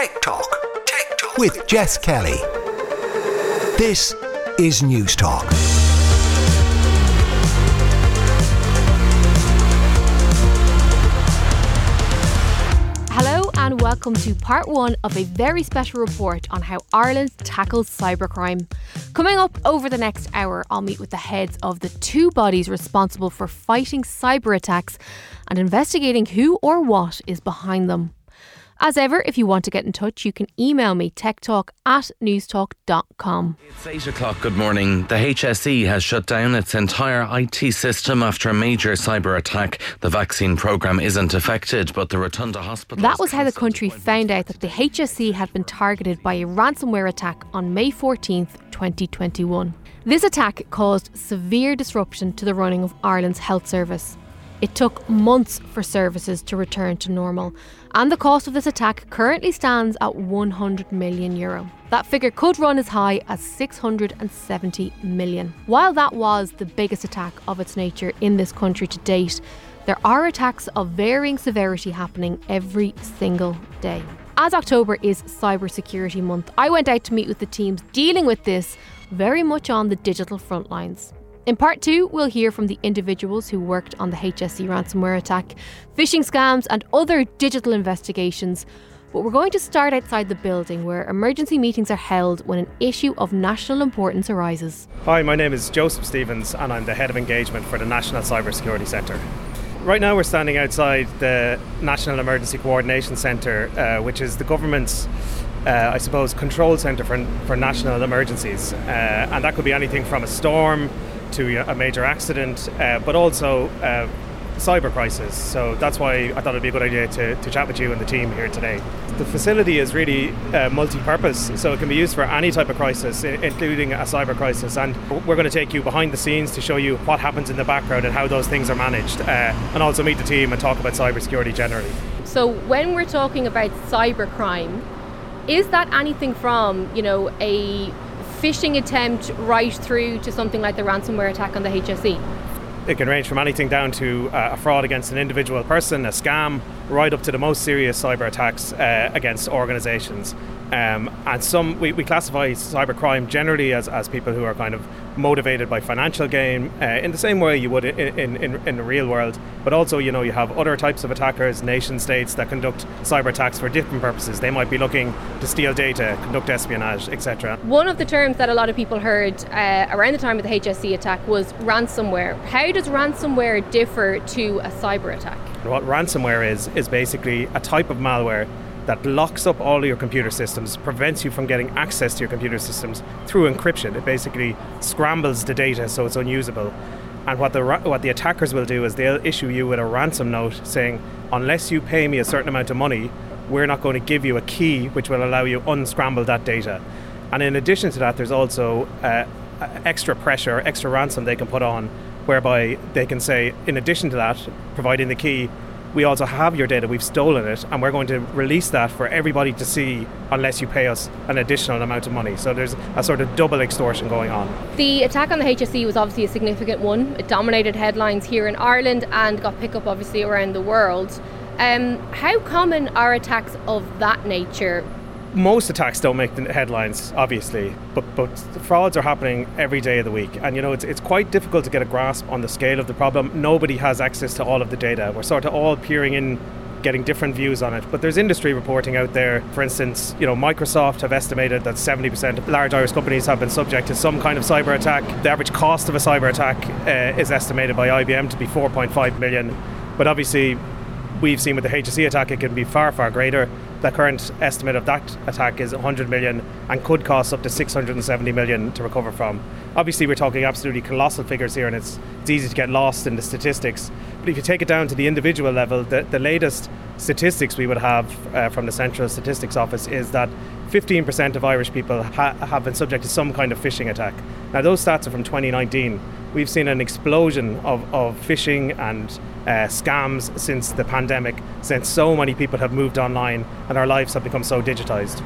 Tech Talk. Tech Talk with Jess Kelly. This is Newstalk. Hello and welcome to part one of a very special report on how Ireland tackles cybercrime. Coming up over the next hour, I'll meet with the heads of the two bodies responsible for fighting cyber attacks and investigating who or what is behind them. As ever, if you want to get in touch, you can email me techtalk at newstalk.com. It's 8 o'clock. Good morning. The HSE has shut down its entire IT system after a major cyber attack. The vaccine programme isn't affected, but the Rotunda Hospital. That was how the country found out that the HSE had been targeted by a ransomware attack on May 14th, 2021. This attack caused severe disruption to the running of Ireland's health service. It took months for services to return to normal, and the cost of this attack currently stands at 100 million euro. That figure could run as high as 670 million. While that was the biggest attack of its nature in this country to date, there are attacks of varying severity happening every single day. As October is Cybersecurity Month, I went out to meet with the teams dealing with this very much on the digital front lines. In part two, we'll hear from the individuals who worked on the HSE ransomware attack, phishing scams, and other digital investigations. But we're going to start outside the building where emergency meetings are held when an issue of national importance arises. Hi, my name is Joseph Stevens, and I'm the Head of Engagement for the National Cybersecurity Centre. Right now, we're standing outside the National Emergency Coordination Centre, uh, which is the government's uh, I suppose, control centre for, for national emergencies. Uh, and that could be anything from a storm to a major accident, uh, but also uh, cyber crisis. So that's why I thought it'd be a good idea to, to chat with you and the team here today. The facility is really uh, multi-purpose, so it can be used for any type of crisis, including a cyber crisis. And we're going to take you behind the scenes to show you what happens in the background and how those things are managed, uh, and also meet the team and talk about cybersecurity generally. So when we're talking about cybercrime, is that anything from you know a phishing attempt right through to something like the ransomware attack on the HSE? It can range from anything down to uh, a fraud against an individual person, a scam, right up to the most serious cyber attacks uh, against organizations. Um, and some we, we classify cybercrime generally as, as people who are kind of motivated by financial gain uh, in the same way you would in, in, in, the real world. But also, you know, you have other types of attackers, nation states that conduct cyber attacks for different purposes. They might be looking to steal data, conduct espionage, etc. One of the terms that a lot of people heard uh, around the time of the HSE attack was ransomware. How does ransomware differ to a cyber attack? What ransomware is, is basically a type of malware that locks up all your computer systems, prevents you from getting access to your computer systems through encryption. It basically scrambles the data so it's unusable. And what the what the attackers will do is they'll issue you with a ransom note saying, unless you pay me a certain amount of money, we're not going to give you a key which will allow you unscramble that data. And in addition to that, there's also uh, extra pressure, extra ransom they can put on, whereby they can say, in addition to that, providing the key, we also have your data, we've stolen it, and we're going to release that for everybody to see unless you pay us an additional amount of money. So there's a sort of double extortion going on. The attack on the HSE was obviously a significant one. It dominated headlines here in Ireland and got pick up obviously around the world. Um, how common are attacks of that nature most attacks don't make the headlines, obviously, but but frauds are happening every day of the week, and you know it's it's quite difficult to get a grasp on the scale of the problem. Nobody has access to all of the data. We're sort of all peering in. Getting different views on it, but there's industry reporting out there. For instance, you know, Microsoft have estimated that 70% of large Irish companies have been subject to some kind of cyber attack. The average cost of a cyber attack uh, is estimated by IBM to be 4.5 million, but obviously, we've seen with the HSE attack it can be far far greater the current estimate of that attack is 100 million and could cost up to 670 million to recover from. Obviously, we're talking absolutely colossal figures here, and it's, it's easy to get lost in the statistics. But if you take it down to the individual level, the, the latest statistics we would have uh, from the Central Statistics Office is that 15% of Irish people ha- have been subject to some kind of phishing attack. Now, those stats are from 2019. We've seen an explosion of, of phishing and uh, scams since the pandemic, since so many people have moved online and our lives have become so digitized.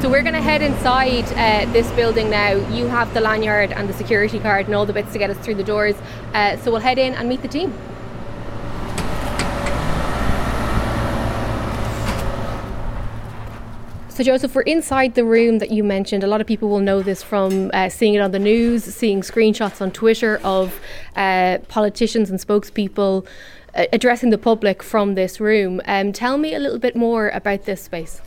So we're going to head inside uh, this building now. You have the lanyard and the security card and all the bits to get us through the doors. Uh, so we'll head in and meet the team. So, Joseph, we're inside the room that you mentioned. A lot of people will know this from uh, seeing it on the news, seeing screenshots on Twitter of uh, politicians and spokespeople uh, addressing the public from this room. Um, tell me a little bit more about this space.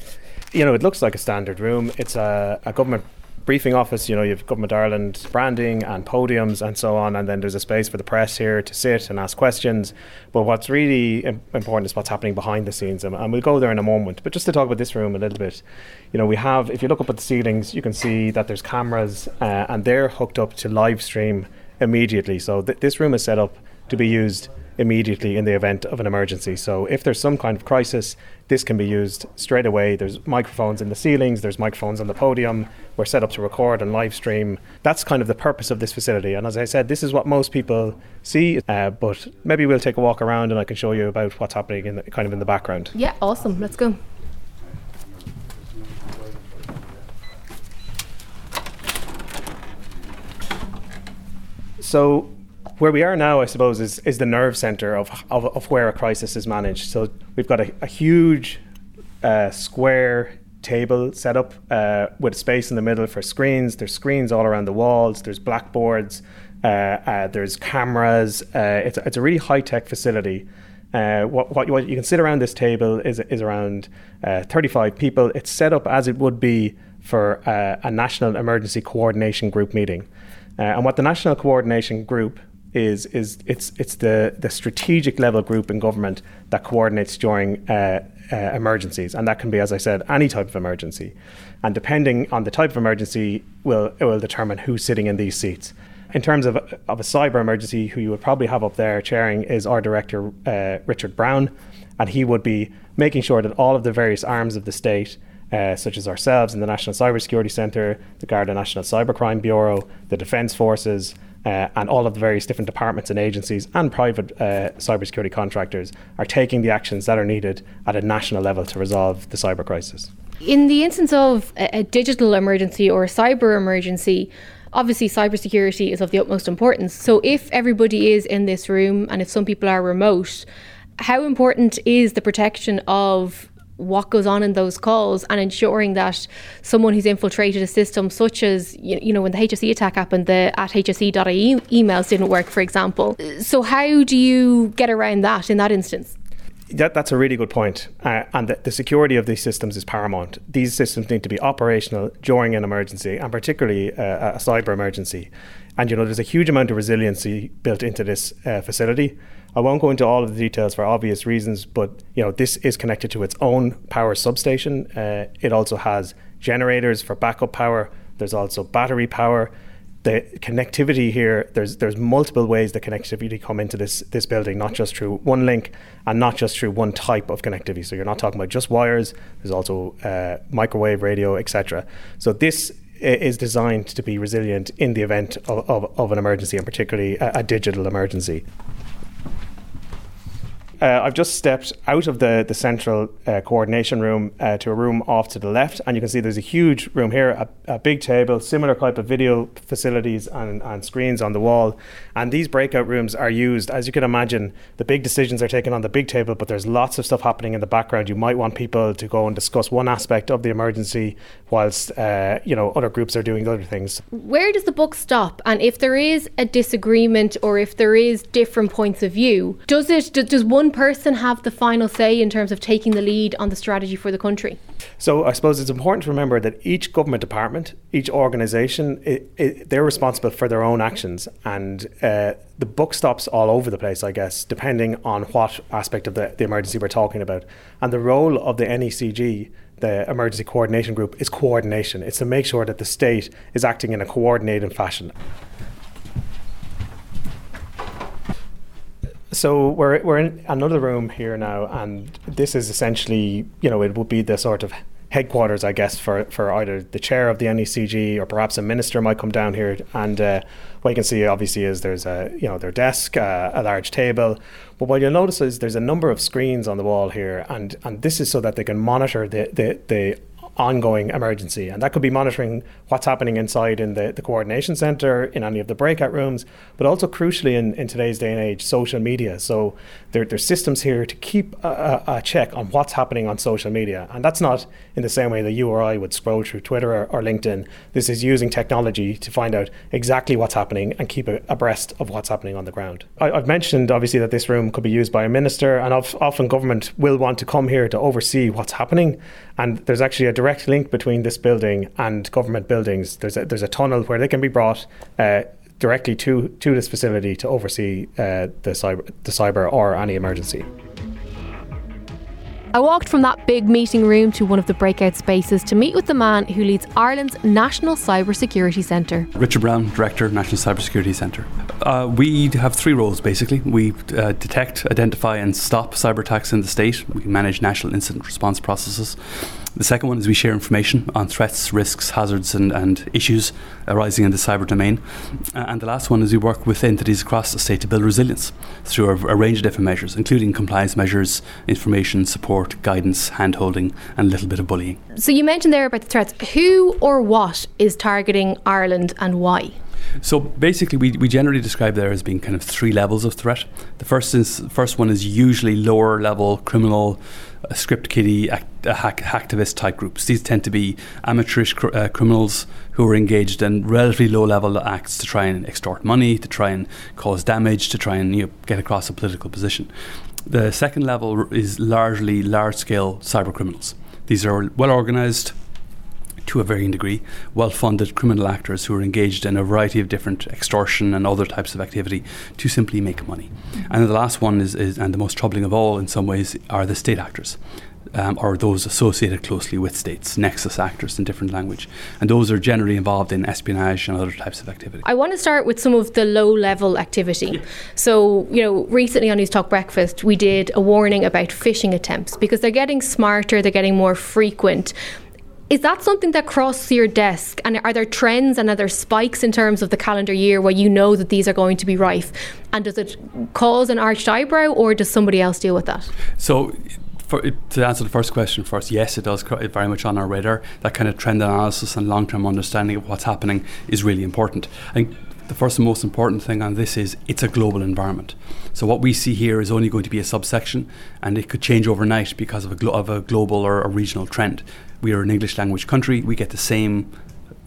You know, it looks like a standard room. It's a, a government briefing office, you know, you have Government Ireland branding and podiums and so on, and then there's a space for the press here to sit and ask questions. But what's really important is what's happening behind the scenes, and, and we'll go there in a moment. But just to talk about this room a little bit, you know, we have, if you look up at the ceilings, you can see that there's cameras, uh, and they're hooked up to live stream immediately. So th- this room is set up to be used immediately in the event of an emergency. So if there's some kind of crisis, this can be used straight away. There's microphones in the ceilings, there's microphones on the podium. We're set up to record and live stream. That's kind of the purpose of this facility. And as I said, this is what most people see. Uh, but maybe we'll take a walk around and I can show you about what's happening in the, kind of in the background. Yeah, awesome. Let's go. So where we are now, I suppose, is, is the nerve center of, of, of where a crisis is managed. So we've got a, a huge uh, square table set up uh, with space in the middle for screens. There's screens all around the walls. There's blackboards. Uh, uh there's cameras. Uh, it's, it's a really high tech facility. Uh, what, what, what, you can sit around this table is, is around 35 people. It's set up as it would be for a national emergency coordination group meeting. and what the national coordination group is is it's it's the the strategic level group in government that coordinates during uh, uh, emergencies, and that can be, as I said, any type of emergency, and depending on the type of emergency, will it will determine who's sitting in these seats. In terms of of a cyber emergency, who you would probably have up there chairing is our director uh, Richard Browne, and he would be making sure that all of the various arms of the state. Uh, such as ourselves in the National Cybersecurity Centre, the Garda National Cybercrime Bureau, the Defence Forces, uh, and all of the various different departments and agencies and private uh, cybersecurity contractors are taking the actions that are needed at a national level to resolve the cyber crisis. In the instance of a, a digital emergency or a cyber emergency, obviously cybersecurity is of the utmost importance. So if everybody is in this room and if some people are remote, how important is the protection of what goes on in those calls and ensuring that someone who's infiltrated a system, such as you know when the HSE attack happened, the at hse.ie emails didn't work, for example. So how do you get around that in that instance? That, that's a really good point. Uh, and the, the, security of these systems is paramount. These systems need to be operational during an emergency, and particularly uh, a cyber emergency. And you know, there's a huge amount of resiliency built into this uh, facility. I won't go into all of the details for obvious reasons, but you know this is connected to its own power substation. Uh, it also has generators for backup power. There's also battery power. The connectivity here, there's there's multiple ways the connectivity come into this this building, not just through one link and not just through one type of connectivity. So you're not talking about just wires. There's also uh, microwave radio, etc. So this is designed to be resilient in the event of, of, of an emergency, and particularly a, a digital emergency. Uh, I've just stepped out of the, the central uh, coordination room uh, to a room off to the left, and you can see there's a huge room here, a, a, big table, similar type of video facilities and, and screens on the wall. And these breakout rooms are used, as you can imagine, the big decisions are taken on the big table, but there's lots of stuff happening in the background. You might want people to go and discuss one aspect of the emergency, whilst uh, you know other groups are doing other things. Where does the book stop? And if there is a disagreement or if there is different points of view, does it does one person have the final say in terms of taking the lead on the strategy for the country? So I suppose it's important to remember that each government department, each organisation, they're responsible for their own actions, and uh, the book stops all over the place, I guess, depending on what aspect of the, the emergency we're talking about. And the role of the NECG the emergency coordination group is coordination. It's to make sure that the state is acting in a coordinated fashion. So we're we're in another room here now, and this is essentially, you know, it would be the sort of headquarters, I guess, for, for either the chair of the NECG or perhaps a minister might come down here. And uh, what you can see obviously is there's a you know their desk, uh, a large table. But what you'll notice is there's a number of screens on the wall here, and and this is so that they can monitor the the, the ongoing emergency. And that could be monitoring what's happening inside in the, the coordination center, in any of the breakout rooms, but also crucially in, in today's day and age, social media. So there, there's systems here to keep a, a, check on what's happening on social media. And that's not in the same way that you or I would scroll through Twitter or, or LinkedIn. This is using technology to find out exactly what's happening and keep abreast of what's happening on the ground. I, have mentioned obviously that this room could be used by a minister, and often government will want to come here to oversee what's happening. And there's actually a direct link between this building and government buildings. There's a, there's a tunnel where they can be brought. Uh, directly to, to this facility to oversee uh, the cyber the cyber or any emergency. I walked from that big meeting room to one of the breakout spaces to meet with the man who leads Ireland's National Cybersecurity Centre. Richard Browne, Director, National Cybersecurity Centre. Uh, we have three roles basically. We uh, detect, identify, and stop cyber attacks in the state. We manage national incident response processes. The second one is we share information on threats, risks, hazards, and, and issues arising in the cyber domain. Uh, and the last one is we work with entities across the state to build resilience through a, a range of different measures, including compliance measures, information, support, guidance, hand holding, and a little bit of bullying. So you mentioned there about the threats. Who or what is targeting Ireland and why? So basically, we, we generally describe there as being kind of three levels of threat. The first is first one is usually lower level criminal script kiddie act, hack, hacktivist type groups. These tend to be amateurish cr- uh, criminals who are engaged in relatively low level acts to try and extort money, to try and cause damage, to try and you know, get across a political position. The second level is largely large scale cyber criminals. These are well organized, to a varying degree, well funded criminal actors who are engaged in a variety of different extortion and other types of activity to simply make money. Mm-hmm. And the last one is, is, and the most troubling of all in some ways, are the state actors. Um, or those associated closely with states, nexus actors in different language. And those are generally involved in espionage and other types of activity. I want to start with some of the low level activity. Yeah. So, you know, recently on Newstalk Breakfast, we did a warning about phishing attempts because they're getting smarter, they're getting more frequent. Is that something that crosses your desk? And are there trends and are there spikes in terms of the calendar year where you know that these are going to be rife? And does it cause an arched eyebrow or does somebody else deal with that? So, for, to answer the first question first, yes, it does very much on our radar. That kind of trend analysis and long term understanding of what's happening is really important. I think the first and most important thing on this is it's a global environment. So what we see here is only going to be a subsection, and it could change overnight because of a, glo- of a global or a regional trend we are an English language country. We get the same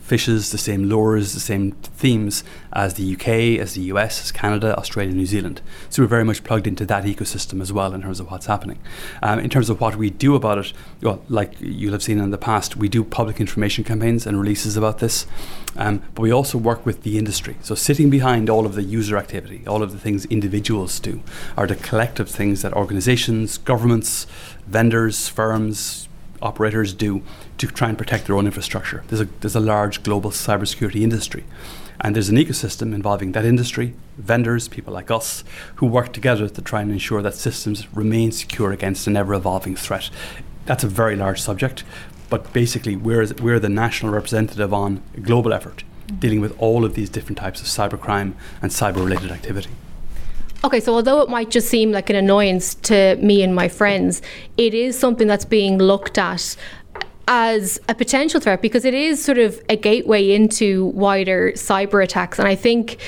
phishes, the same lures, the same themes as the UK, as the US, as Canada, Australia, New Zealand. So we're very much plugged into that ecosystem as well in terms of what's happening. Um, in terms of what we do about it, well, like you'll have seen in the past, we do public information campaigns and releases about this. Um, but we also work with the industry. So sitting behind all of the user activity, all of the things individuals do, are the collective things that organizations, governments, vendors, firms, operators do to try and protect their own infrastructure. There's a, there's a large global cybersecurity industry. And there's an ecosystem involving that industry, vendors, people like us, who work together to try and ensure that systems remain secure against an ever evolving threat. That's a very large subject, but basically, we're, we're the national representative on a global effort mm-hmm. dealing with all of these different types of cybercrime and cyber related activity. Okay, so although it might just seem like an annoyance to me and my friends, it is something that's being looked at as a potential threat because it is sort of a gateway into wider cyber attacks. And I think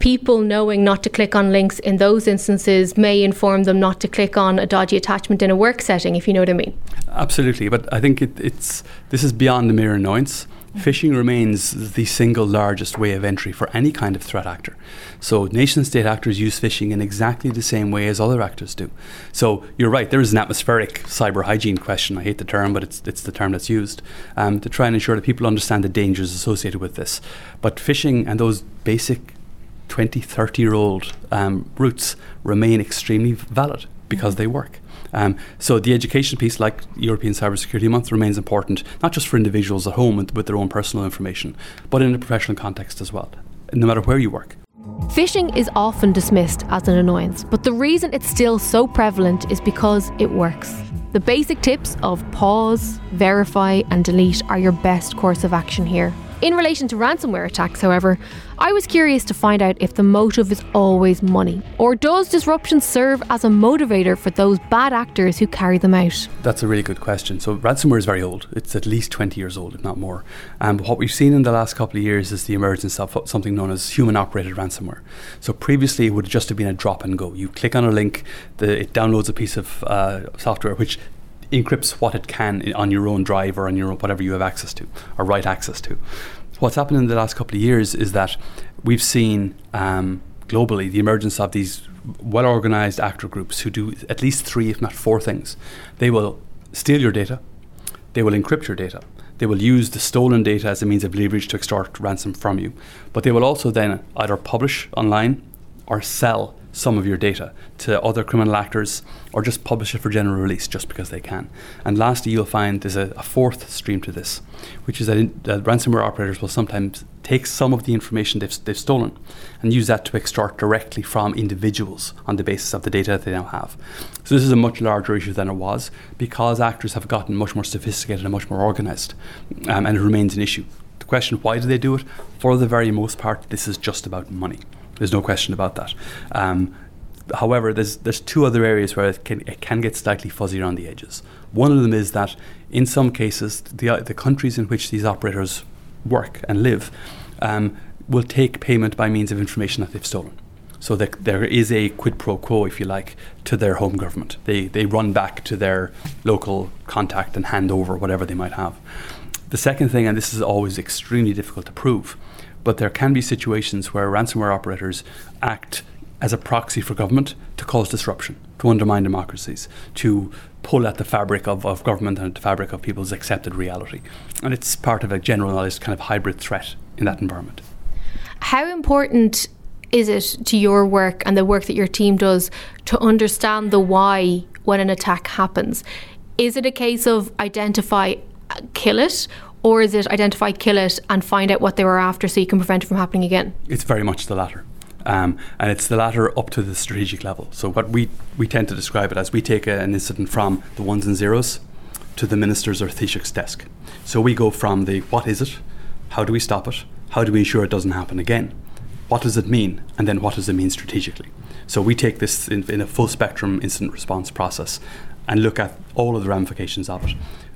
people knowing not to click on links in those instances may inform them not to click on a dodgy attachment in a work setting, if you know what I mean. Absolutely, but I think it, it's this is beyond the mere annoyance. Phishing remains the single largest way of entry for any kind of threat actor. So, nation state actors use phishing in exactly the same way as other actors do. So, you're right, there is an atmospheric cyber hygiene question. I hate the term, but it's, it's the term that's used um, to try and ensure that people understand the dangers associated with this. But phishing and those basic 20, 30 year old um, routes remain extremely valid because they work. Um, so the education piece, like European Cybersecurity Month, remains important, not just for individuals at home with, with their own personal information, but in a professional context as well, no matter where you work. Phishing is often dismissed as an annoyance, but the reason it's still so prevalent is because it works. The basic tips of pause, verify, and delete are your best course of action here. In relation to ransomware attacks, however, I was curious to find out if the motive is always money, or does disruption serve as a motivator for those bad actors who carry them out? That's a really good question. So, ransomware is very old. It's at least 20 years old, if not more. And um, what we've seen in the last couple of years is the emergence of something known as human operated ransomware. So, previously, it would just have been a drop and go. You click on a link, the, it downloads a piece of uh, software which encrypts what it can on your own drive or on your own, whatever you have access to or write access to. What's happened in the last couple of years is that we've seen um, globally the emergence of these well organized actor groups who do at least three, if not four things. They will steal your data, they will encrypt your data, they will use the stolen data as a means of leverage to extort ransom from you, but they will also then either publish online or sell some of your data to other criminal actors or just publish it for general release just because they can. And lastly, you'll find there's a, a fourth stream to this, which is that, in, that, ransomware operators will sometimes take some of the information they've, they've stolen and use that to extort directly from individuals on the basis of the data that they now have. So this is a much larger issue than it was because actors have gotten much more sophisticated and much more organized, um, and it remains an issue. The question, why do they do it? For the very most part, this is just about money. There's no question about that. Um, however, there's there's two other areas where it can it can get slightly fuzzy around the edges. One of them is that in some cases, the the countries in which these operators work and live um, will take payment by means of information that they've stolen. So there is a quid pro quo, if you like, to their home government. They they run back to their local contact and hand over whatever they might have. The second thing, and this is always extremely difficult to prove, but there can be situations where ransomware operators act as a proxy for government to cause disruption, to undermine democracies, to pull at the fabric of, of government and the fabric of people's accepted reality. And it's part of a generalized kind of hybrid threat in that environment. How important is it to your work and the work that your team does to understand the why when an attack happens? Is it a case of identify, kill it, or is it identify, kill it, and find out what they were after so you can prevent it from happening again? It's very much the latter. Um, and it's the latter up to the strategic level. So, what we, we tend to describe it as we take a, an incident from the ones and zeros to the minister's or Taoiseach's desk. So, we go from the what is it, how do we stop it, how do we ensure it doesn't happen again, what does it mean, and then what does it mean strategically. So, we take this in, in a full spectrum incident response process and look at all of the ramifications of it.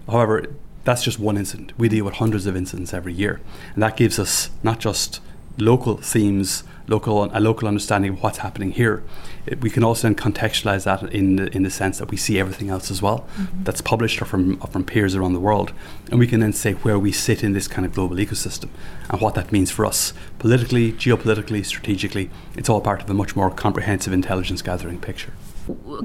However, that's just one incident. We deal with hundreds of incidents every year, and that gives us not just local themes, local a local understanding of what's happening here. It, we can also then contextualize that in the, in the sense that we see everything else as well mm-hmm. that's published or from or from peers around the world, and we can then say where we sit in this kind of global ecosystem and what that means for us politically, geopolitically, strategically. It's all part of a much more comprehensive intelligence gathering picture.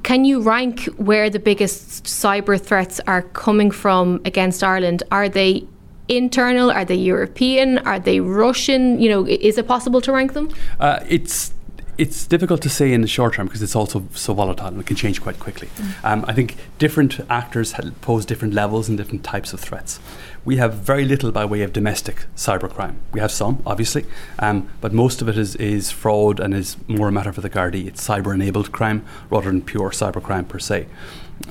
Can you rank where the biggest cyber threats are coming from against Ireland? Are they internal? Are they European? Are they Russian? You know, is it possible to rank them? Uh, it's it's difficult to say in the short term because it's also so volatile and it can change quite quickly. Mm. Um, I think different actors pose different levels and different types of threats we have very little by way of domestic cybercrime. We have some, obviously, um, but most of it is, is fraud and is more a matter for the Gardaí. It's cyber enabled crime rather than pure cybercrime per se.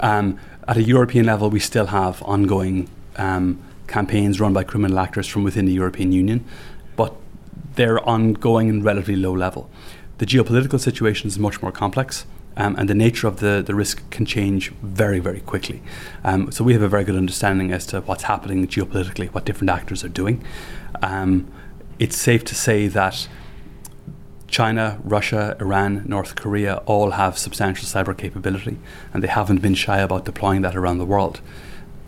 Um, at a European level, we still have ongoing um, campaigns run by criminal actors from within the European Union, but they're ongoing and relatively low level. The geopolitical situation is much more complex um, and the nature of the, the risk can change very, very quickly. Um, so we have a very good understanding as to what's happening geopolitically, what different actors are doing. Um, it's safe to say that China, Russia, Iran, North Korea all have substantial cyber capability, and they haven't been shy about deploying that around the world.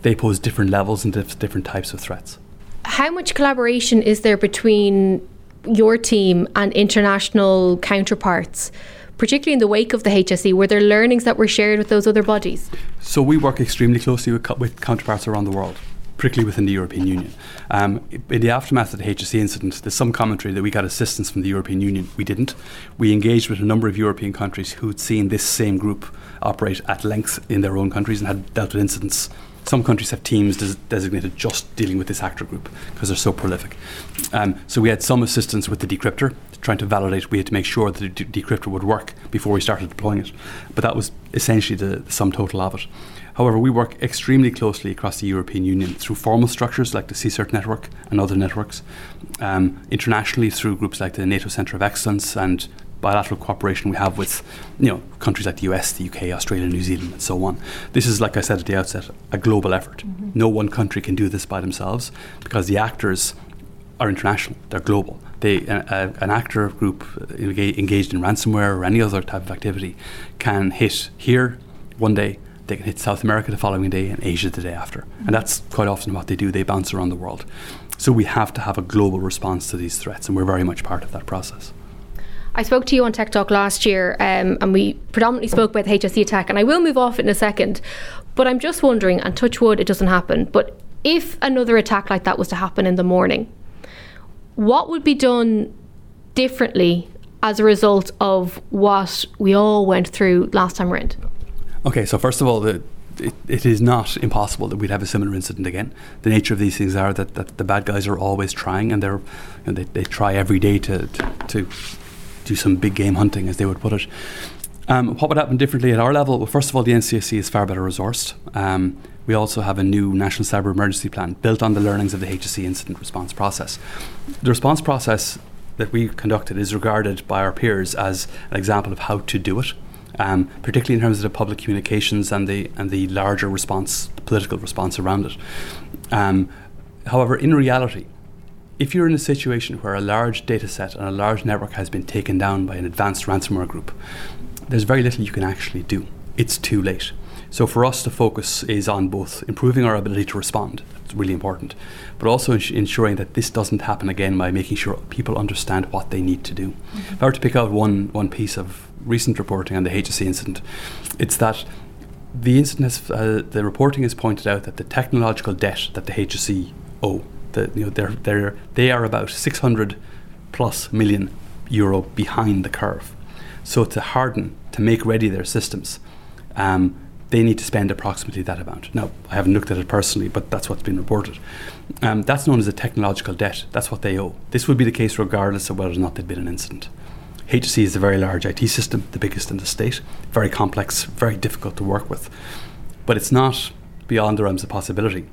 They pose different levels and dif- different types of threats. How much collaboration is there between your team and international counterparts? Particularly in the wake of the HSE? Were there learnings that were shared with those other bodies? So we work extremely closely with, with counterparts around the world particularly within the European Union. Um, in the aftermath of the HSE incident, there's some commentary that we got assistance from the European Union. We didn't. We engaged with a number of European countries who'd seen this same group operate at length in their own countries and had dealt with incidents some countries have teams des- designated just dealing with this actor group because they're so prolific. Um, so we had some assistance with the decryptor, trying to validate. We had to make sure that the de- decryptor would work before we started deploying it. But that was essentially the, the sum total of it. However, we work extremely closely across the European Union through formal structures like the CSIRT network and other networks, um, internationally through groups like the NATO Centre of Excellence and bilateral cooperation we have with you know countries like the US, the UK, Australia, New Zealand, and so on. This is, like I said at the outset, a global effort. Mm-hmm. No one country can do this by themselves because the actors are international. They're global. They, uh, an actor group engaged in ransomware or any other type of activity can hit here one day, they can hit South America the following day and Asia the day after. Mm-hmm. And that's quite often what they do. They bounce around the world. So we have to have a global response to these threats, and we're very much part of that process. I spoke to you on Tech Talk last year, um, and we predominantly spoke about the HSE attack, and I will move off in a second. But I'm just wondering, and touch wood, it doesn't happen, but if another attack like that was to happen in the morning, what would be done differently as a result of what we all went through last time around? Okay, so first of all, the, it, it is not impossible that we'd have a similar incident again. The nature of these things are that, that the bad guys are always trying, and they're you know, they, they try every day to, to, to do some big game hunting, as they would put it. Um, what would happen differently at our level? Well, first of all, the NCSC is far better resourced. Um, we also have a new national cyber emergency plan built on the learnings of the HSE incident response process. The response process that we conducted is regarded by our peers as an example of how to do it. Um, particularly in terms of the public communications and the and the larger response, the political response around it. Um, however, in reality, if you're in a situation where a large data set and a large network has been taken down by an advanced ransomware group, there's very little you can actually do. It's too late. So for us, the focus is on both improving our ability to respond, that's really important, but also ins- ensuring that this doesn't happen again by making sure people understand what they need to do. Mm-hmm. If I were to pick out one, one piece of recent reporting on the HSE incident, it's that the incident has, uh, the reporting has pointed out that the technological debt that the HSE owe that you know they're they're they are about 600 plus million euro behind the curve. So to harden to make ready their systems, um, they need to spend approximately that amount. Now I haven't looked at it personally, but that's what's been reported. Um, that's known as a technological debt. That's what they owe. This would be the case regardless of whether or not there'd been an incident. HSE is a very large IT system, the biggest in the state, very complex, very difficult to work with. But it's not beyond the realms of possibility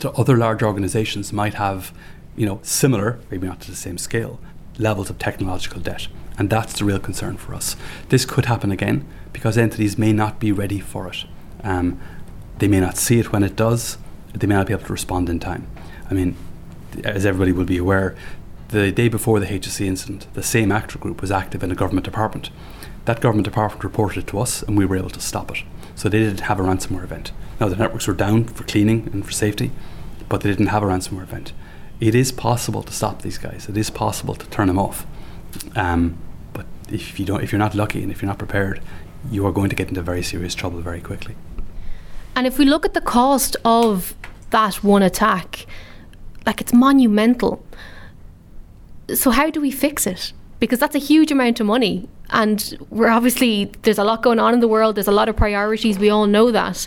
to other large organizations might have, you know, similar, maybe not to the same scale, levels of technological debt. And that's the real concern for us. This could happen again because entities may not be ready for it. Um, they may not see it when it does, they may not be able to respond in time. I mean, as everybody will be aware, the day before the HSE incident, the same actor group was active in a government department. That government department reported it to us, and we were able to stop it. So they didn't have a ransomware event. Now, the networks were down for cleaning and for safety, but they didn't have a ransomware event. It is possible to stop these guys. It is possible to turn them off. Um, if you don't, if you're not lucky and if you're not prepared, you are going to get into very serious trouble very quickly. And if we look at the cost of that one attack, like it's monumental. So how do we fix it? Because that's a huge amount of money. And we're obviously, there's a lot going on in the world, there's a lot of priorities, we all know that.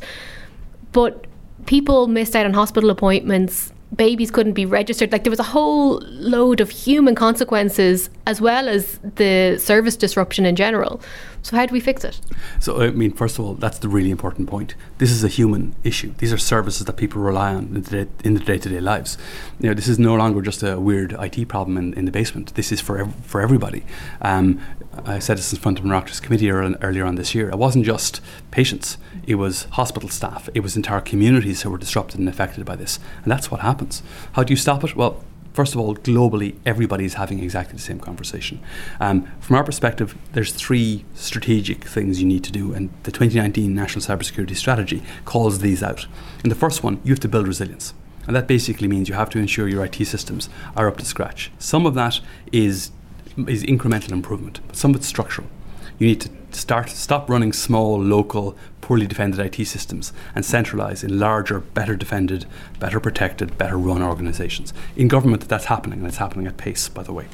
But people missed out on hospital appointments babies couldn't be registered. Like there was a whole load of human consequences as well as the service disruption in general. So how do we fix it? So I mean, first of all, that's the really important point. This is a human issue. These are services that people rely on in the day-to-day lives. You know, this is no longer just a weird IT problem in, in the basement. This is for ev- for everybody. Um, I said this in front of an Oireachtas committee earlier on this year. It wasn't just patients; it was hospital staff. It was entire communities who were disrupted and affected by this, and that's what happens. How do you stop it? Well, first of all, globally, everybody's having exactly the same conversation. Um, from our perspective, there's three strategic things you need to do, and the 2019 National Cybersecurity Strategy calls these out. And the first one, you have to build resilience. And that basically means you have to ensure your IT systems are up to scratch. Some of that is, is incremental improvement, but some of it's structural. You need to start stop running small, local, poorly defended IT systems and centralise in larger, better defended, better protected, better run organisations. In government, that's happening, and it's happening at pace, by the way.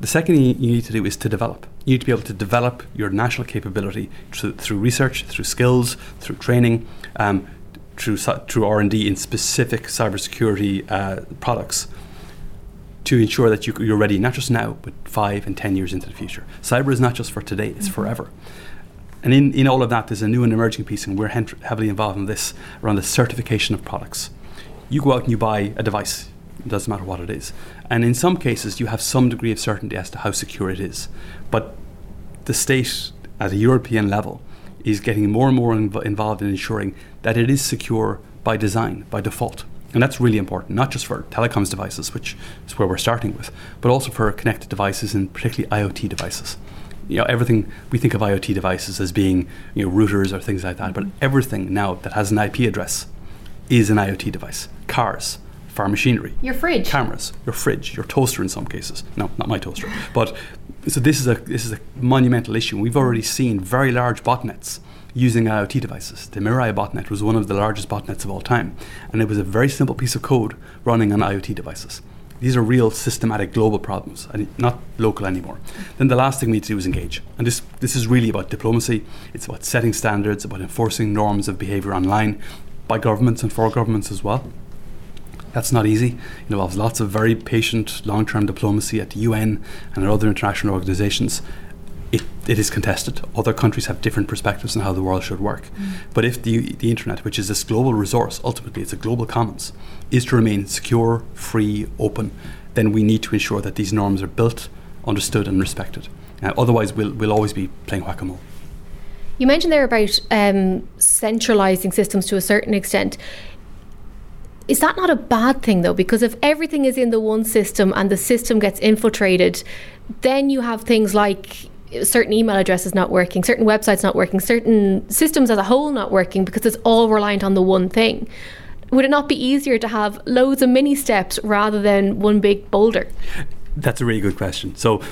The second thing you need to do is to develop. You need to be able to develop your national capability through, through research, through skills, through training, um, through through R and D in specific cybersecurity uh, products to ensure that you, are ready not just now, but five and ten years into the future. Cyber is not just for today; it's mm-hmm. forever. And in, in all of that, there's a new and emerging piece, and we're heavily involved in this around the certification of products. You go out and you buy a device, it doesn't matter what it is. And in some cases, you have some degree of certainty as to how secure it is. But the state at a European level is getting more and more inv- involved in ensuring that it is secure by design, by default. And that's really important, not just for telecoms devices, which is where we're starting with, but also for connected devices and particularly IoT devices. You know, everything we think of IoT devices as being you know routers or things like that, but mm-hmm. everything now that has an IP address is an IoT device. Cars, farm machinery, your fridge, cameras, your fridge, your toaster in some cases. No, not my toaster. But so this is a this is a monumental issue. We've already seen very large botnets using IoT devices. The Mirai botnet was one of the largest botnets of all time, and it was a very simple piece of code running on IoT devices. These are real systematic global problems, and not local anymore. Then the last thing we need to do is engage, and this this is really about diplomacy. It's about setting standards, about enforcing norms of behaviour online by governments and for governments as well. That's not easy. It involves lots of very patient, long term diplomacy at the UN and at other international organizations. It, it is contested. Other countries have different perspectives on how the world should work. Mm. But if the, the internet, which is this global resource, ultimately it's a global commons, is to remain secure, free, open, then we need to ensure that these norms are built, understood, and respected. Uh, otherwise, we'll, we'll always be playing whack a mole. You mentioned there about um, centralising systems to a certain extent. Is that not a bad thing though? Because if everything is in the one system and the system gets infiltrated, then you have things like certain email addresses not working, certain websites not working, certain systems as a whole not working because it's all reliant on the one thing. Would it not be easier to have loads of mini steps rather than one big boulder? That's a really good question. So,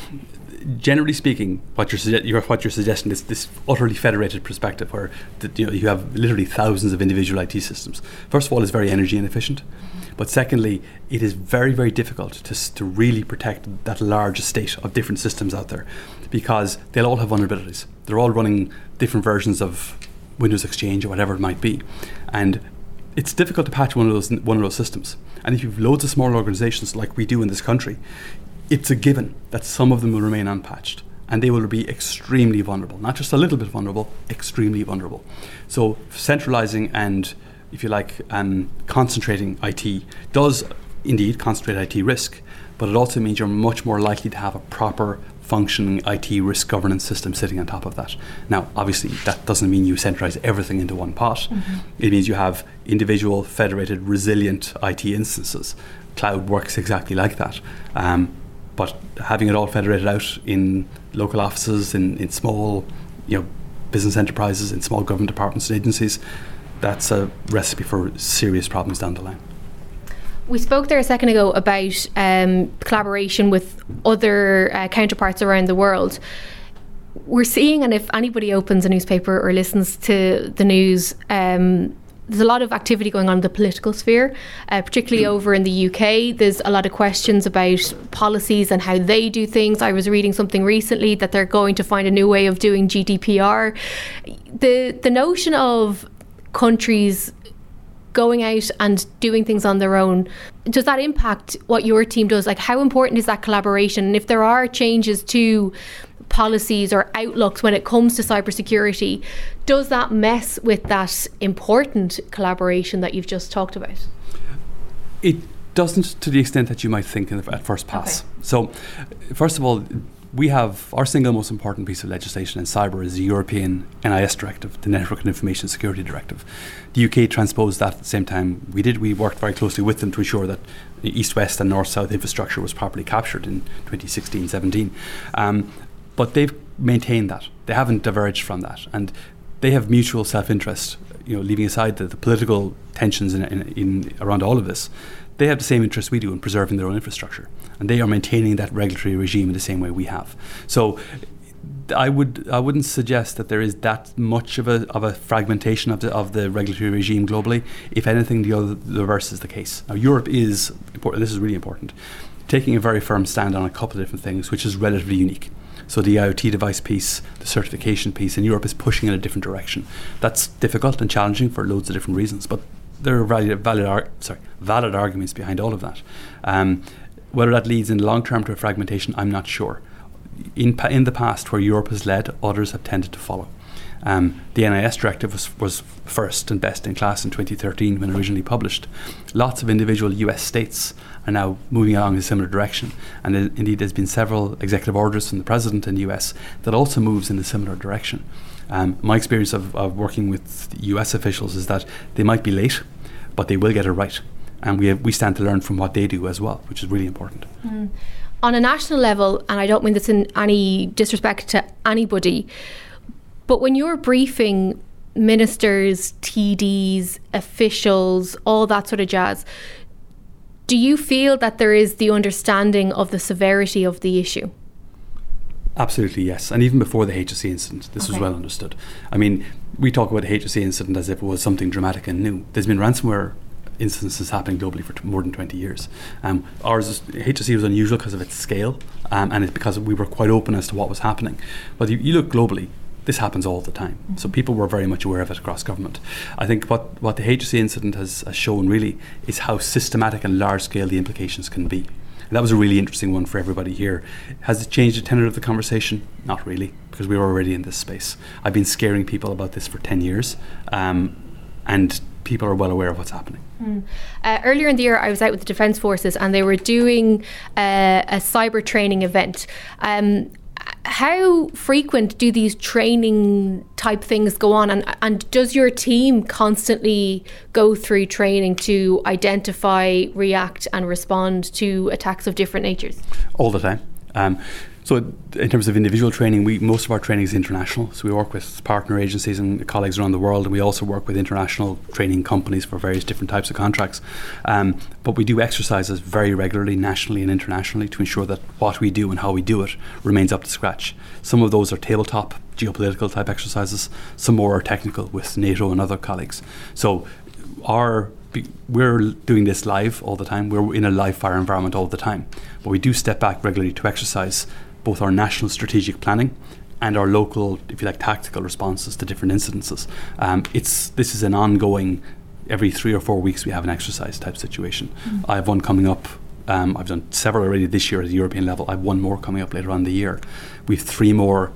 generally speaking, what you're, what you're suggesting is this utterly federated perspective where the, you, know, you have literally thousands of individual IT systems. First of all, it's very energy inefficient. But secondly, it is very, very difficult to, to really protect that large estate of different systems out there because they'll all have vulnerabilities. They're all running different versions of Windows Exchange or whatever it might be. And it's difficult to patch one of those one of those systems. And if you've loads of small organizations like we do in this country, it's a given that some of them will remain unpatched and they will be extremely vulnerable. Not just a little bit vulnerable, extremely vulnerable. So centralizing and, if you like, um, concentrating IT does indeed concentrate IT risk, but it also means you're much more likely to have a proper functioning IT risk governance system sitting on top of that. Now, obviously, that doesn't mean you centralize everything into one pot. Mm-hmm. It means you have individual, federated, resilient IT instances. Cloud works exactly like that. Um, but having it all federated out in local offices, in, in small, you know, business enterprises, in small government departments and agencies, that's a recipe for serious problems down the line. We spoke there a second ago about um, collaboration with other uh, counterparts around the world. We're seeing, and if anybody opens a newspaper or listens to the news, um, there's a lot of activity going on in the political sphere, uh, particularly mm. over in the UK. There's a lot of questions about policies and how they do things. I was reading something recently that they're going to find a new way of doing GDPR. The the notion of countries going out and doing things on their own does that impact what your team does like how important is that collaboration and if there are changes to policies or outlooks when it comes to cybersecurity, does that mess with that important collaboration that you've just talked about? It doesn't to the extent that you might think at first pass. Okay. So, first of all, we have our single most important piece of legislation in cyber is the European NIS directive, the Network and Information Security Directive. The UK transposed that at the same time we did. We worked very closely with them to ensure that the east west and north south infrastructure was properly captured in 2016 17. Um, but they've maintained that. They haven't diverged from that. And they have mutual self interest, you know, leaving aside the, the political tensions in, in, in, around all of this. They have the same interests we do in preserving their own infrastructure. And they are maintaining that regulatory regime in the same way we have. So I would I wouldn't suggest that there is that much of a of a fragmentation of the of the regulatory regime globally. If anything, the other the reverse is the case. Now Europe is important. This is really important, taking a very firm stand on a couple of different things, which is relatively unique. So the IoT device piece, the certification piece in Europe is pushing in a different direction. That's difficult and challenging for loads of different reasons, but there are valid, valid, ar- sorry, valid arguments behind all of that. Um, whether that leads in the long term to a fragmentation, I'm not sure. In, pa- in the past, where Europe has led, others have tended to follow. Um, the NIS directive was, was first and best in class in 2013 when originally published. Lots of individual US states are now moving along in a similar direction. And indeed, there's been several executive orders from the president in the US that also moves in a similar direction. Um, my experience of, of working with US officials is that they might be late, but they will get it right. And we, have, we stand to learn from what they do as well, which is really important. Mm. On a national level, and I don't mean this in any disrespect to anybody, but when you're briefing ministers, TDs, officials, all that sort of jazz, do you feel that there is the understanding of the severity of the issue? Absolutely, yes. And even before the HSE incident, this okay. was well understood. I mean, we talk about the HSE incident as if it was something dramatic and new. There's been ransomware instances happening globally for t- more than 20 years. Um, ours, is, HSE was unusual because of its scale um, and it's because we were quite open as to what was happening. But you, you look globally, this happens all the time. Mm-hmm. So people were very much aware of it across government. I think what, what the HSE incident has, has shown really is how systematic and large scale the implications can be. That was a really interesting one for everybody here. Has it changed the tenor of the conversation? Not really, because we were already in this space. I've been scaring people about this for 10 years, um, and people are well aware of what's happening. Mm. Uh, earlier in the year, I was out with the Defence Forces and they were doing uh, a cyber training event. Um, how frequent do these training type things go on? And, and does your team constantly go through training to identify react and respond to attacks of different natures? All the time. Um, so, in terms of individual training, we most of our training is international. So we work with partner agencies and colleagues around the world, and we also work with international training companies for various different types of contracts. Um, but we do exercises very regularly, nationally and internationally, to ensure that what we do and how we do it remains up to scratch. Some of those are tabletop geopolitical type exercises. Some more are technical with NATO and other colleagues. So our we're doing this live all the time. We're in a live fire environment all the time. But we do step back regularly to exercise both our national strategic planning and our local, if you like, tactical responses to different incidences. Um, it's this is an ongoing. Every three or four weeks, we have an exercise type situation. Mm-hmm. I have one coming up. Um, I've done several already this year at the European level. I have one more coming up later on in the year. We have three more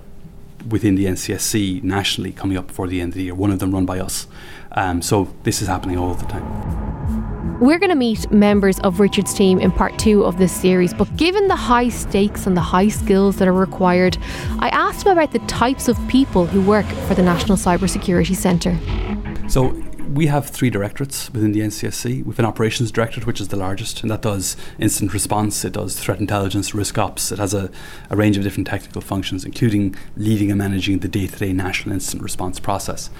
within the NCSC nationally coming up before the end of the year. One of them run by us. Um, so this is happening all the time. We're going to meet members of Richard's team in part two of this series, but given the high stakes and the high skills that are required, I asked him about the types of people who work for the National Cybersecurity Centre. So, we have three directorates within the NCSC. We have an operations directorate, which is the largest, and that does instant response, it does threat intelligence, risk ops. It has a, a range of different technical functions, including leading and managing the day to day national instant response process.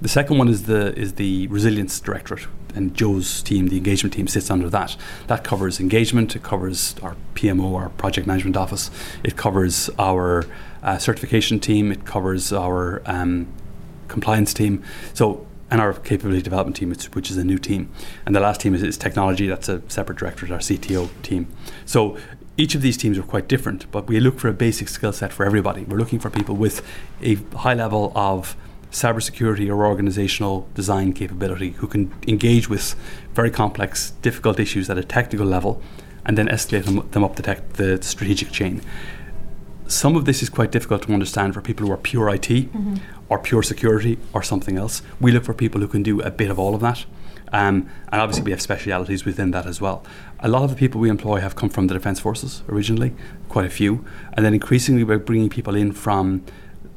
The second one is the is the resilience directorate, and Joe's team, the engagement team, sits under that. That covers engagement. It covers our PMO, our project management office. It covers our uh, certification team. It covers our um, compliance team. So and our capability development team, which is a new team. And the last team is, is technology. That's a separate directorate, our CTO team. So each of these teams are quite different, but we look for a basic skill set for everybody. We're looking for people with a high level of cybersecurity or organizational design capability who can engage with very complex, difficult issues at a technical level and then escalate them, them up the, tech, the strategic chain. Some of this is quite difficult to understand for people who are pure IT mm-hmm. or pure security or something else. We look for people who can do a bit of all of that. Um, and obviously, we have specialities within that as well. A lot of the people we employ have come from the Defence Forces originally, quite a few. And then increasingly, we're bringing people in from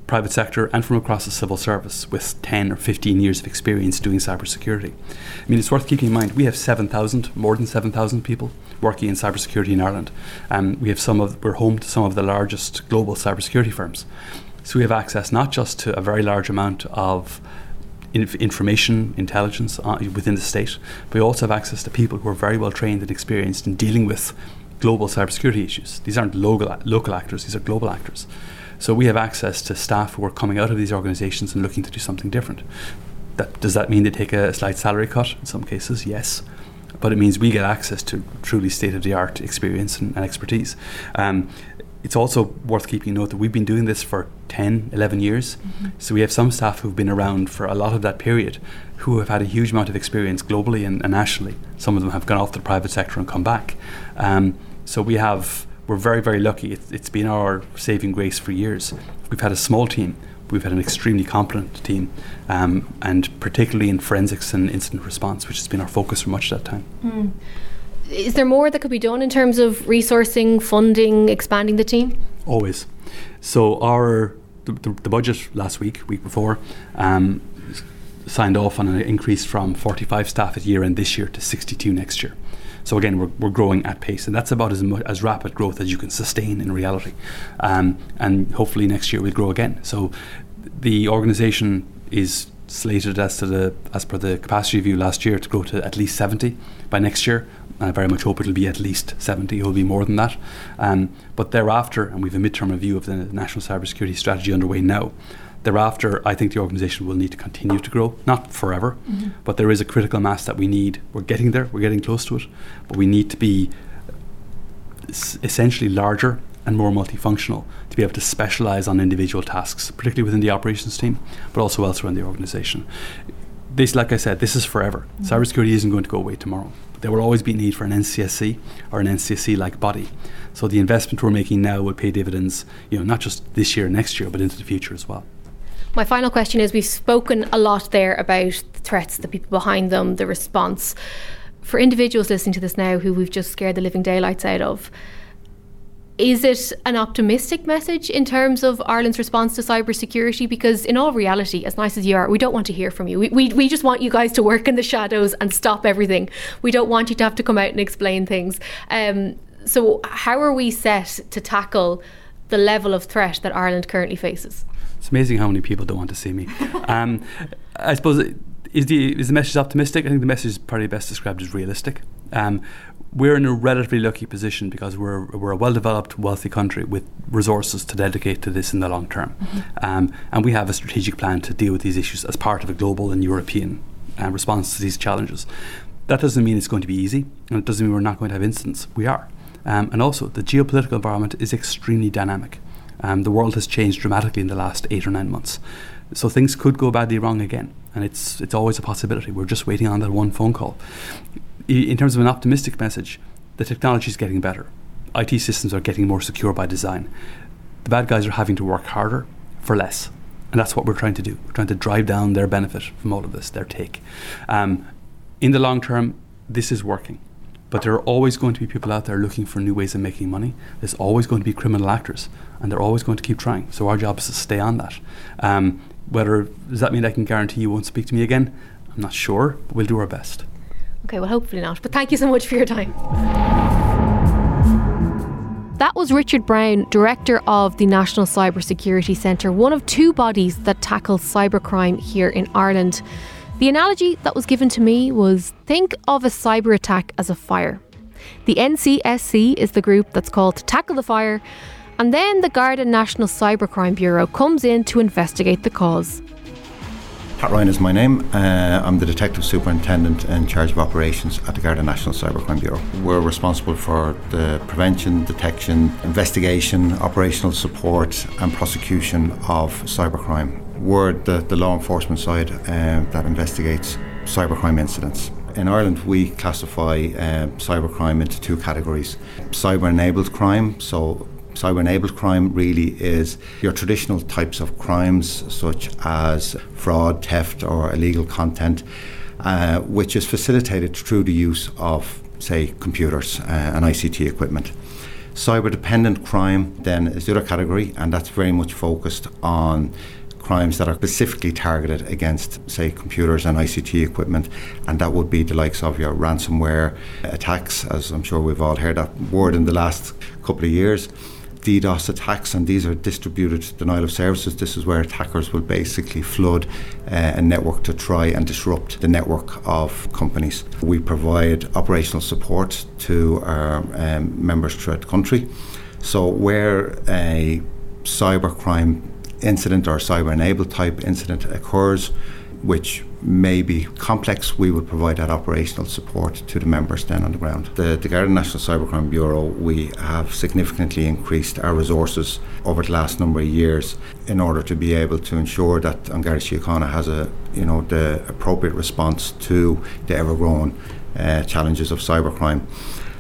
private sector and from across the civil service with 10 or 15 years of experience doing cybersecurity. I mean, it's worth keeping in mind we have 7,000, more than 7,000 people working in cybersecurity in Ireland. Um, we have some of, we're home to some of the largest global cybersecurity firms. So we have access not just to a very large amount of information intelligence uh, within the state, but we also have access to people who are very well trained and experienced in dealing with global cybersecurity issues. These aren't local, local actors, these are global actors. So we have access to staff who are coming out of these organisations and looking to do something different. That, does that mean they take a slight salary cut? In some cases, yes. But it means we get access to truly state of the art experience and, and expertise. Um, it's also worth keeping note that we've been doing this for 10, 11 years. Mm-hmm. So we have some staff who've been around for a lot of that period who have had a huge amount of experience globally and, and nationally. Some of them have gone off to the private sector and come back. Um, so we have we're very, very lucky. It's, it's been our saving grace for years. We've had a small team. we've had an extremely competent team, um, and particularly in forensics and incident response, which has been our focus for much of that time. Mm. Is there more that could be done in terms of resourcing, funding, expanding the team? Always. So our the, the, the budget last week, week before, um, signed off on an increase from 45 staff at year end this year to 62 next year. So again, we're, we're growing at pace, and that's about as as rapid growth as you can sustain in reality. Um, and hopefully next year we'll grow again. So the organisation is slated as to the as per the capacity review last year to grow to at least 70 by next year. And I very much hope it'll be at least 70. It will be more than that. Um, but thereafter, and we have a midterm review of the national cybersecurity strategy underway now. Thereafter, I think the organisation will need to continue to grow, not forever, mm-hmm. but there is a critical mass that we need. We're getting there, we're getting close to it, but we need to be s- essentially larger and more multifunctional to be able to specialize on individual tasks, particularly within the operations team, but also elsewhere in the organization. This, like I said, this is forever. Mm-hmm. Cybersecurity isn't going to go away tomorrow. There will always be a need for an NCSC or an NCSC like body. So the investment we're making now will pay dividends, you know, not just this year, next year, but into the future as well. My final question is we've spoken a lot there about the threats, the people behind them, the response. For individuals listening to this now who we've just scared the living daylights out of, is it an optimistic message in terms of Ireland's response to cybersecurity? Because, in all reality, as nice as you are, we don't want to hear from you. We, we, we just want you guys to work in the shadows and stop everything. We don't want you to have to come out and explain things. Um, so, how are we set to tackle the level of threat that Ireland currently faces? It's amazing how many people don't want to see me. um, I suppose is the is the message optimistic? I think the message is probably best described as realistic. Um, we're in a relatively lucky position because we're we're a well developed, wealthy country with resources to dedicate to this in the long term, mm-hmm. um, and we have a strategic plan to deal with these issues as part of a global and European uh, response to these challenges. That doesn't mean it's going to be easy, and it doesn't mean we're not going to have incidents. We are, um, and also the geopolitical environment is extremely dynamic. Um, the world has changed dramatically in the last eight or nine months. So things could go badly wrong again, and it's it's always a possibility. We're just waiting on that one phone call. In terms of an optimistic message, the technology is getting better. IT systems are getting more secure by design. The bad guys are having to work harder for less, and that's what we're trying to do. We're trying to drive down their benefit from all of this, their take. Um, in the long term, this is working. But there are always going to be people out there looking for new ways of making money. There's always going to be criminal actors, and they're always going to keep trying. So our job is to stay on that. Um, whether does that mean I can guarantee you won't speak to me again? I'm not sure, but we'll do our best. Okay, well, hopefully not. But thank you so much for your time. That was Richard Browne, Director of the National Cybersecurity Centre, one of two bodies that tackle cybercrime here in Ireland. The analogy that was given to me was think of a cyber attack as a fire. The NCSC is the group that's called to tackle the fire, and then the Garda National Cybercrime Bureau comes in to investigate the cause. Pat Ryan is my name. Uh, I'm the Detective Superintendent in charge of operations at the Garda National Cybercrime Bureau. We're responsible for the prevention, detection, investigation, operational support, and prosecution of cybercrime we're the, the law enforcement side uh, that investigates cybercrime incidents. In Ireland, we classify uh, cybercrime into two categories cyber enabled crime. So, cyber enabled crime really is your traditional types of crimes, such as fraud, theft, or illegal content, uh, which is facilitated through the use of, say, computers uh, and ICT equipment. Cyber dependent crime then is the other category, and that's very much focused on crimes that are specifically targeted against, say, computers and ICT equipment, and that would be the likes of your ransomware attacks, as I'm sure we've all heard that word in the last couple of years. DDoS attacks, and these are distributed denial of services. This is where attackers will basically flood uh, a network to try and disrupt the network of companies. We provide operational support to our um, members throughout the country. So, where a cybercrime incident or cyber enabled type incident occurs, which may be complex, we would provide that operational support to the members then on the ground. The, the Garda National Cybercrime Bureau, we have significantly increased our resources over the last number of years in order to be able to ensure that An Garda Síochána has a, you know, the appropriate response to the ever-growing uh, challenges of cybercrime.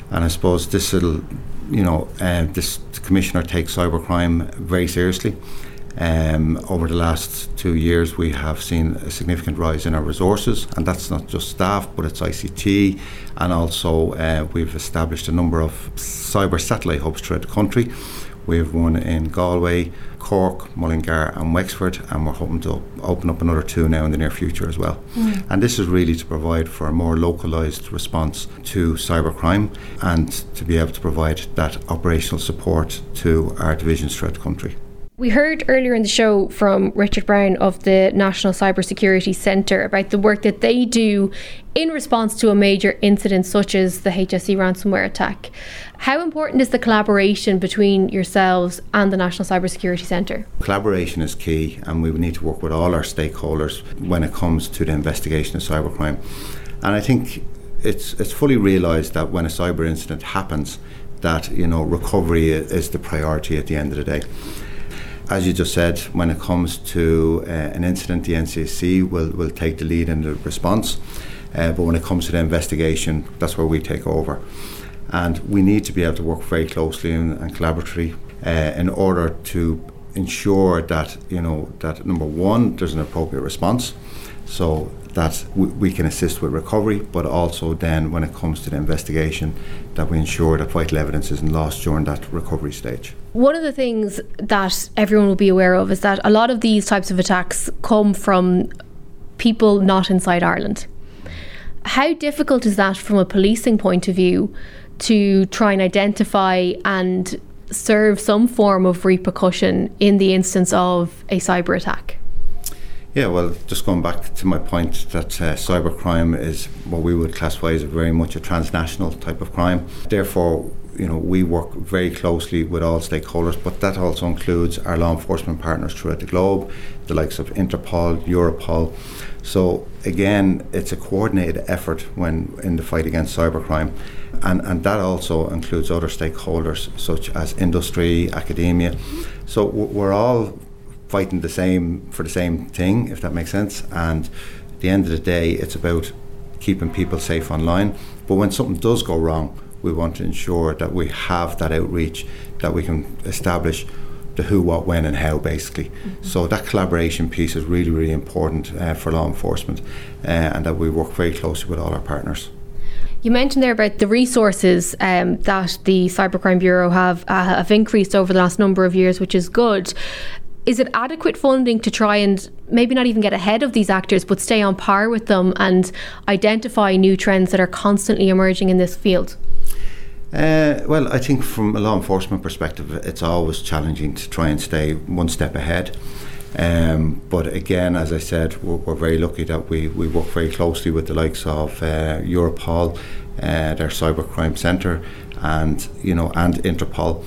And I suppose this will, you know, uh, this commissioner takes cybercrime very seriously Um, over the last two years, we have seen a significant rise in our resources, and that's not just staff, but it's ICT, and also uh, we've established a number of cyber satellite hubs throughout the country. We have one in Galway, Cork, Mullingar, and Wexford, and we're hoping to open up another two now in the near future as well. Mm. And this is really to provide for a more localised response to cybercrime and to be able to provide that operational support to our divisions throughout the country. We heard earlier in the show from Richard Browne of the National Cybersecurity Centre about the work that they do in response to a major incident such as the HSE ransomware attack. How important is the collaboration between yourselves and the National Cybersecurity Centre? Collaboration is key, and we need to work with all our stakeholders when it comes to the investigation of cybercrime. And I think it's it's fully realised that when a cyber incident happens, that you know recovery is the priority at the end of the day as you just said, when it comes to uh, an incident, the NCSC will, will take the lead in the response. Uh, but when it comes to the investigation, that's where we take over. And we need to be able to work very closely and, and collaboratively uh, in order to ensure that, you know, that number one, there's an appropriate response. So that we can assist with recovery, but also then when it comes to the investigation, that we ensure that vital evidence isn't lost during that recovery stage. One of the things that everyone will be aware of is that a lot of these types of attacks come from people not inside Ireland. How difficult is that from a policing point of view to try and identify and serve some form of repercussion in the instance of a cyber attack? Yeah, well, just going back to my point that uh, cybercrime is what we would classify as very much a transnational type of crime. Therefore, you know, we work very closely with all stakeholders, but that also includes our law enforcement partners throughout the globe, the likes of Interpol, Europol. So again, it's a coordinated effort when in the fight against cybercrime, and and that also includes other stakeholders such as industry, academia. So we're all fighting the same for the same thing, if that makes sense. And at the end of the day, it's about keeping people safe online. But when something does go wrong, we want to ensure that we have that outreach, that we can establish the who, what, when, and how, basically. Mm-hmm. So that collaboration piece is really, really important uh, for law enforcement, uh, and that we work very closely with all our partners. You mentioned there about the resources um, that the Cybercrime Bureau have uh, have increased over the last number of years, which is good is it adequate funding to try and maybe not even get ahead of these actors, but stay on par with them and identify new trends that are constantly emerging in this field? Uh, well, I think from a law enforcement perspective, it's always challenging to try and stay one step ahead. Um, but again, as I said, we're, we're, very lucky that we, we work very closely with the likes of uh, Europol, uh, their cybercrime centre, and you know, and Interpol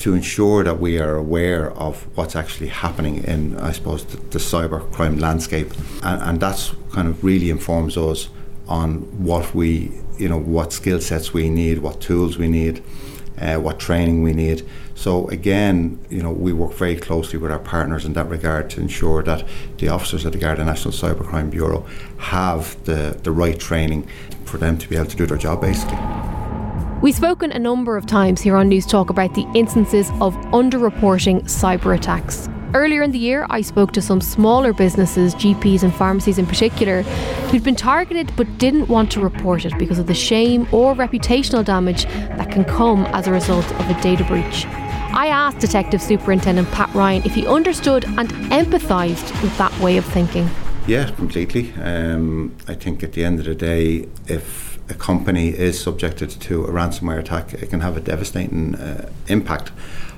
to ensure that we are aware of what's actually happening in, I suppose, the, the cyber crime landscape, and, and that's kind of really informs us on what we, you know, what skill sets we need, what tools we need, uh, what training we need. So again, you know, we work very closely with our partners in that regard to ensure that the officers at the Garda National Cybercrime Bureau have the, the right training for them to be able to do their job basically. We've spoken a number of times here on Newstalk about the instances of underreporting cyber attacks. Earlier in the year, I spoke to some smaller businesses, GPs and pharmacies in particular, who'd been targeted but didn't want to report it because of the shame or reputational damage that can come as a result of a data breach. I asked Detective Superintendent Pat Ryan if he understood and empathised with that way of thinking. Yeah, completely. Um, I think at the end of the day, if a company is subjected to a ransomware attack, it can have a devastating uh, impact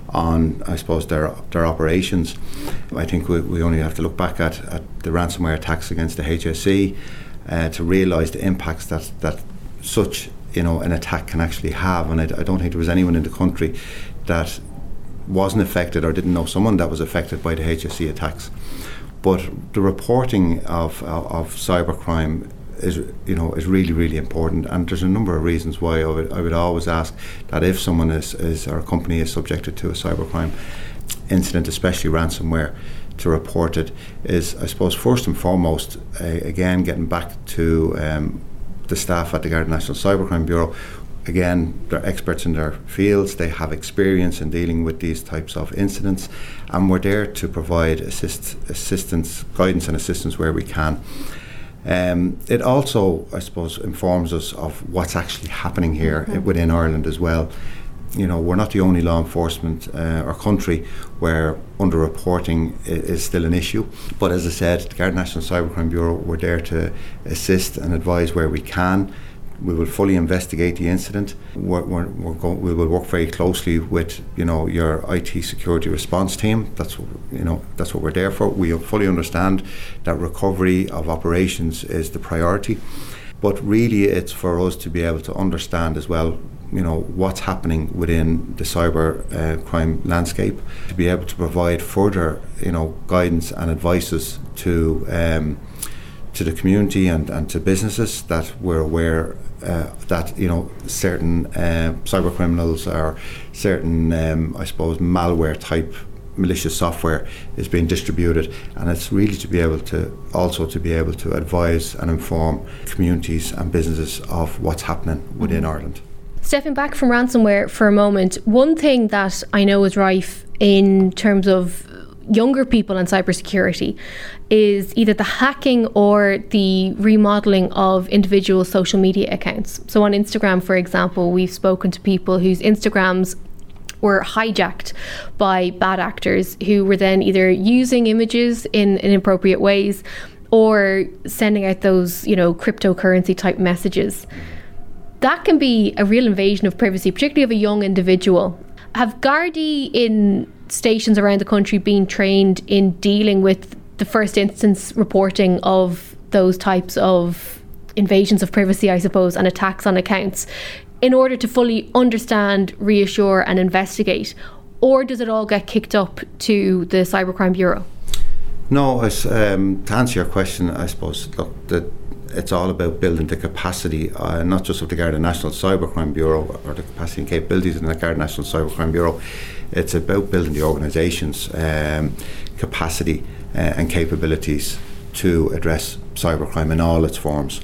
on, I suppose, their their operations. I think we, we only have to look back at, at the ransomware attacks against the HSE uh, to realise the impacts that that such you know an attack can actually have. And I, I don't think there was anyone in the country that wasn't affected or didn't know someone that was affected by the HSE attacks. But the reporting of, of, of cybercrime is you know is really really important. And there's a number of reasons why I would, I would always ask that if someone is, is or a company is subjected to a cybercrime incident especially ransomware to report it is I suppose first and foremost uh, again getting back to um, the staff at the Garda National Cybercrime Bureau. Again, they're experts in their fields, they have experience in dealing with these types of incidents, and we're there to provide assist, assistance, guidance, and assistance where we can. Um, it also, I suppose, informs us of what's actually happening here mm-hmm. within Ireland as well. You know, we're not the only law enforcement uh, or country where underreporting is, is still an issue. But as I said, the Garda National Cybercrime Bureau, we're there to assist and advise where we can. We will fully investigate the incident. We're, we're, we're go- we will work very closely with you know your IT security response team. That's what, you know that's what we're there for. We fully understand that recovery of operations is the priority, but really it's for us to be able to understand as well you know what's happening within the cyber uh, crime landscape to be able to provide further you know guidance and advices to um, to the community and, and to businesses that we're aware uh, that you know certain uh, cyber criminals or certain um, I suppose malware type malicious software is being distributed and it's really to be able to also to be able to advise and inform communities and businesses of what's happening within. Ireland. Stepping back from ransomware for a moment, one thing that I know is rife in terms of younger people and cybersecurity is either the hacking or the remodeling of individual social media accounts. So on Instagram, for example, we've spoken to people whose Instagrams were hijacked by bad actors who were then either using images in inappropriate ways or sending out those, you know, cryptocurrency type messages. That can be a real invasion of privacy, particularly of a young individual. Have Gardaí in stations around the country being trained in dealing with the first instance reporting of those types of invasions of privacy, I suppose, and attacks on accounts in order to fully understand, reassure, and investigate? Or does it all get kicked up to the Cybercrime Bureau? No, um, to answer your question, I suppose, look, the, it's all about building the capacity, uh, not just of the Garda National Cybercrime Bureau or the capacity and capabilities in the Garda National Cybercrime Bureau. It's about building the organisation's um, capacity uh, and capabilities to address cybercrime in all its forms.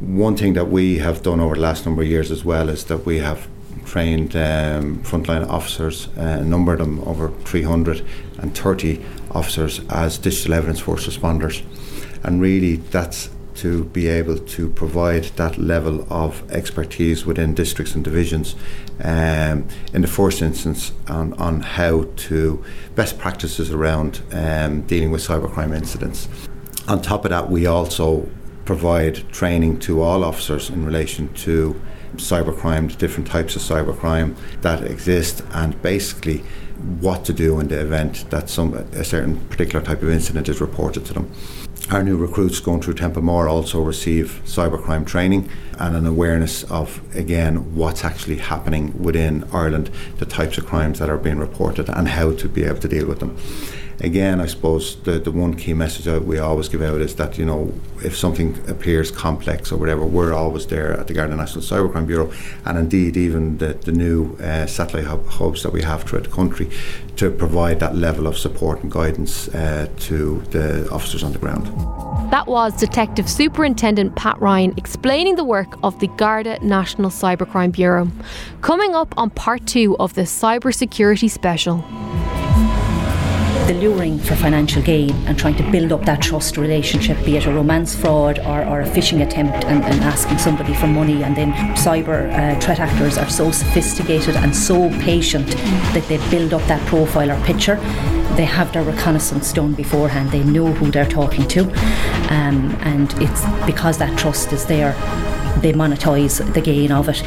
One thing that we have done over the last number of years as well is that we have trained um, frontline officers, uh, a number of them over 330 officers as digital evidence first responders. And really, that's to be able to provide that level of expertise within districts and divisions um, in the first instance on, on how to best practices around um, dealing with cybercrime incidents. On top of that, we also provide training to all officers in relation to cybercrime, the different types of cybercrime that exist, and basically what to do in the event that some a certain particular type of incident is reported to them. Our new recruits going through Templemore also receive cybercrime training and an awareness of, again, what's actually happening within Ireland, the types of crimes that are being reported, and how to be able to deal with them again, I suppose the, the one key message that we always give out is that, you know, if something appears complex or whatever, we're always there at the Garda National Cybercrime Bureau and indeed even the, the new uh, satellite hub, hubs that we have throughout the country to provide that level of support and guidance uh, to the officers on the ground. That was Detective Superintendent Pat Ryan explaining the work of the Garda National Cybercrime Bureau. Coming up on part two of the Cybersecurity Special the luring for financial gain and trying to build up that trust relationship, be it a romance fraud or, or a phishing attempt and, and, asking somebody for money. And then cyber uh, threat actors are so sophisticated and so patient that they build up that profile or picture. They have their reconnaissance done beforehand, they know who they're talking to. Um, and it's because that trust is there, they monetize the gain of it.